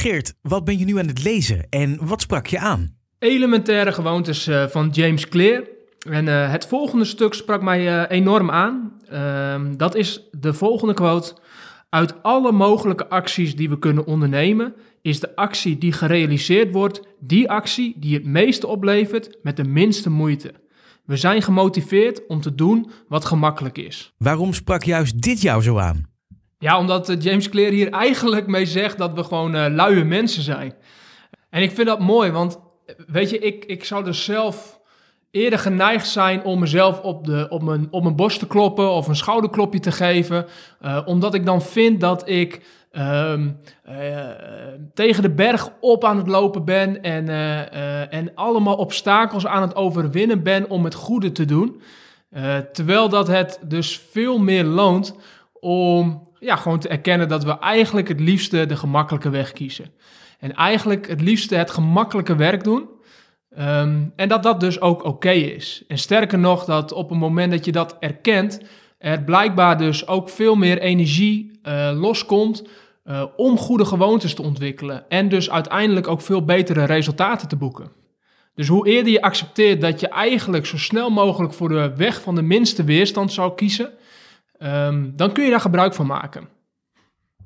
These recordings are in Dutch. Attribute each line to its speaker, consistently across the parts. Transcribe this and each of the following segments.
Speaker 1: Geert, wat ben je nu aan het lezen en wat sprak je aan?
Speaker 2: Elementaire gewoontes uh, van James Clear. En uh, het volgende stuk sprak mij uh, enorm aan. Ehm, dat is de volgende quote. Uit alle mogelijke acties die we kunnen ondernemen, is de actie die gerealiseerd wordt, die actie die het meeste oplevert met de minste moeite. We zijn gemotiveerd om te doen wat gemakkelijk is.
Speaker 1: Waarom sprak juist dit jou zo aan?
Speaker 2: Ja, omdat uh, James Clear hier eigenlijk mee zegt dat we gewoon uh, luie mensen zijn. En ik vind dat mooi, want weet je, ik, ik zou dus zelf eerder geneigd zijn om mezelf op, de, op, mijn, op mijn borst te kloppen of een schouderklopje te geven. Omdat ik dan vind dat ik uh, tegen de berg op aan het lopen ben en, en allemaal obstakels aan het overwinnen ben om het goede te doen. terwijl dat het dus veel meer loont om ja, gewoon te erkennen dat we eigenlijk het liefste de gemakkelijke weg kiezen. En eigenlijk het liefste het gemakkelijke werk doen. Um, en dat dat dus ook oké is. En sterker nog, dat op het moment dat je dat erkent, er blijkbaar dus ook veel meer energie uh, loskomt uh, om goede gewoontes te ontwikkelen. En dus uiteindelijk ook veel betere resultaten te boeken. Dus hoe eerder je accepteert dat je eigenlijk zo snel mogelijk voor de weg van de minste weerstand zou kiezen, um, dan kun je daar gebruik van maken.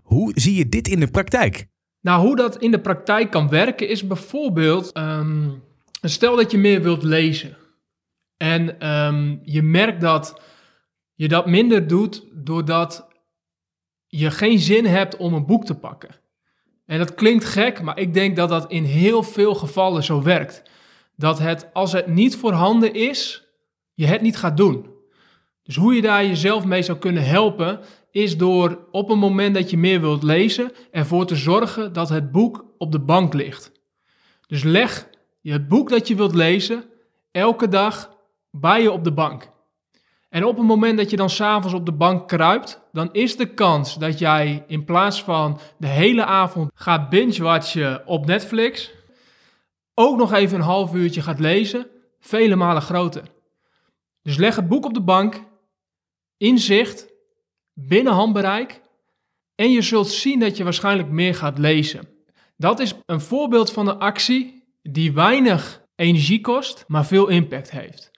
Speaker 1: Hoe zie je dit in de praktijk?
Speaker 2: Nou, hoe dat in de praktijk kan werken is bijvoorbeeld, um, stel dat je meer wilt lezen. En um, je merkt dat je dat minder doet doordat je geen zin hebt om een boek te pakken. En dat klinkt gek, maar ik denk dat dat in heel veel gevallen zo werkt. Dat het, als het niet voorhanden is, je het niet gaat doen. Dus hoe je daar jezelf mee zou kunnen helpen, is door op een moment dat je meer wilt lezen, ervoor te zorgen dat het boek op de bank ligt. Dus leg het boek dat je wilt lezen elke dag bij je op de bank. En op het moment dat je dan s'avonds op de bank kruipt, dan is de kans dat jij in plaats van de hele avond gaat binge-watchen op Netflix, ook nog even een half uurtje gaat lezen, vele malen groter. Dus leg het boek op de bank, in zicht, binnen handbereik, en je zult zien dat je waarschijnlijk meer gaat lezen. Dat is een voorbeeld van een actie die weinig energie kost, maar veel impact heeft.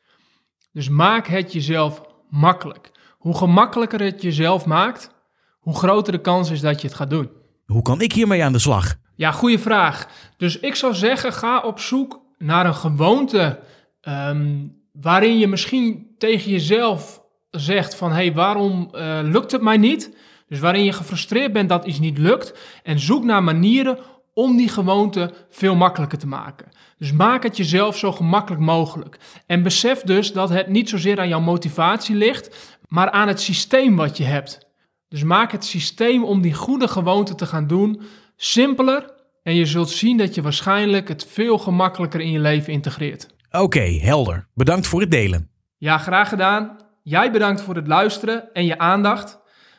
Speaker 2: Dus maak het jezelf makkelijk. Hoe gemakkelijker het jezelf maakt, hoe groter de kans is dat je het gaat doen.
Speaker 1: Hoe kan ik hiermee aan de slag?
Speaker 2: Ja, goede vraag. Dus ik zou zeggen, ga op zoek naar een gewoonte um, waarin je misschien tegen jezelf zegt van, hé, hey, waarom uh, lukt het mij niet? Dus waarin je gefrustreerd bent dat iets niet lukt. En zoek naar manieren om die gewoonte veel makkelijker te maken. Dus maak het jezelf zo gemakkelijk mogelijk. En besef dus dat het niet zozeer aan jouw motivatie ligt, maar aan het systeem wat je hebt. Dus maak het systeem om die goede gewoonte te gaan doen simpeler en je zult zien dat je waarschijnlijk het veel gemakkelijker in je leven integreert.
Speaker 1: Oké, helder. Bedankt voor het delen.
Speaker 2: Ja, graag gedaan. Jij bedankt voor het luisteren en je aandacht.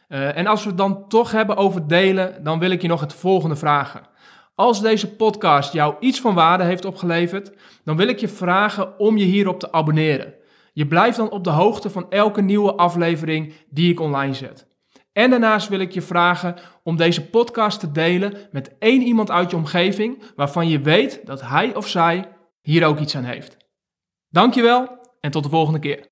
Speaker 2: Uh, en als we het dan toch hebben over delen, dan wil ik je nog het volgende vragen. Als deze podcast jou iets van waarde heeft opgeleverd, dan wil ik je vragen om je hierop te abonneren. Je blijft dan op de hoogte van elke nieuwe aflevering die ik online zet. En daarnaast wil ik je vragen om deze podcast te delen met één iemand uit je omgeving waarvan je weet dat hij of zij hier ook iets aan heeft. Dankjewel en tot de volgende keer.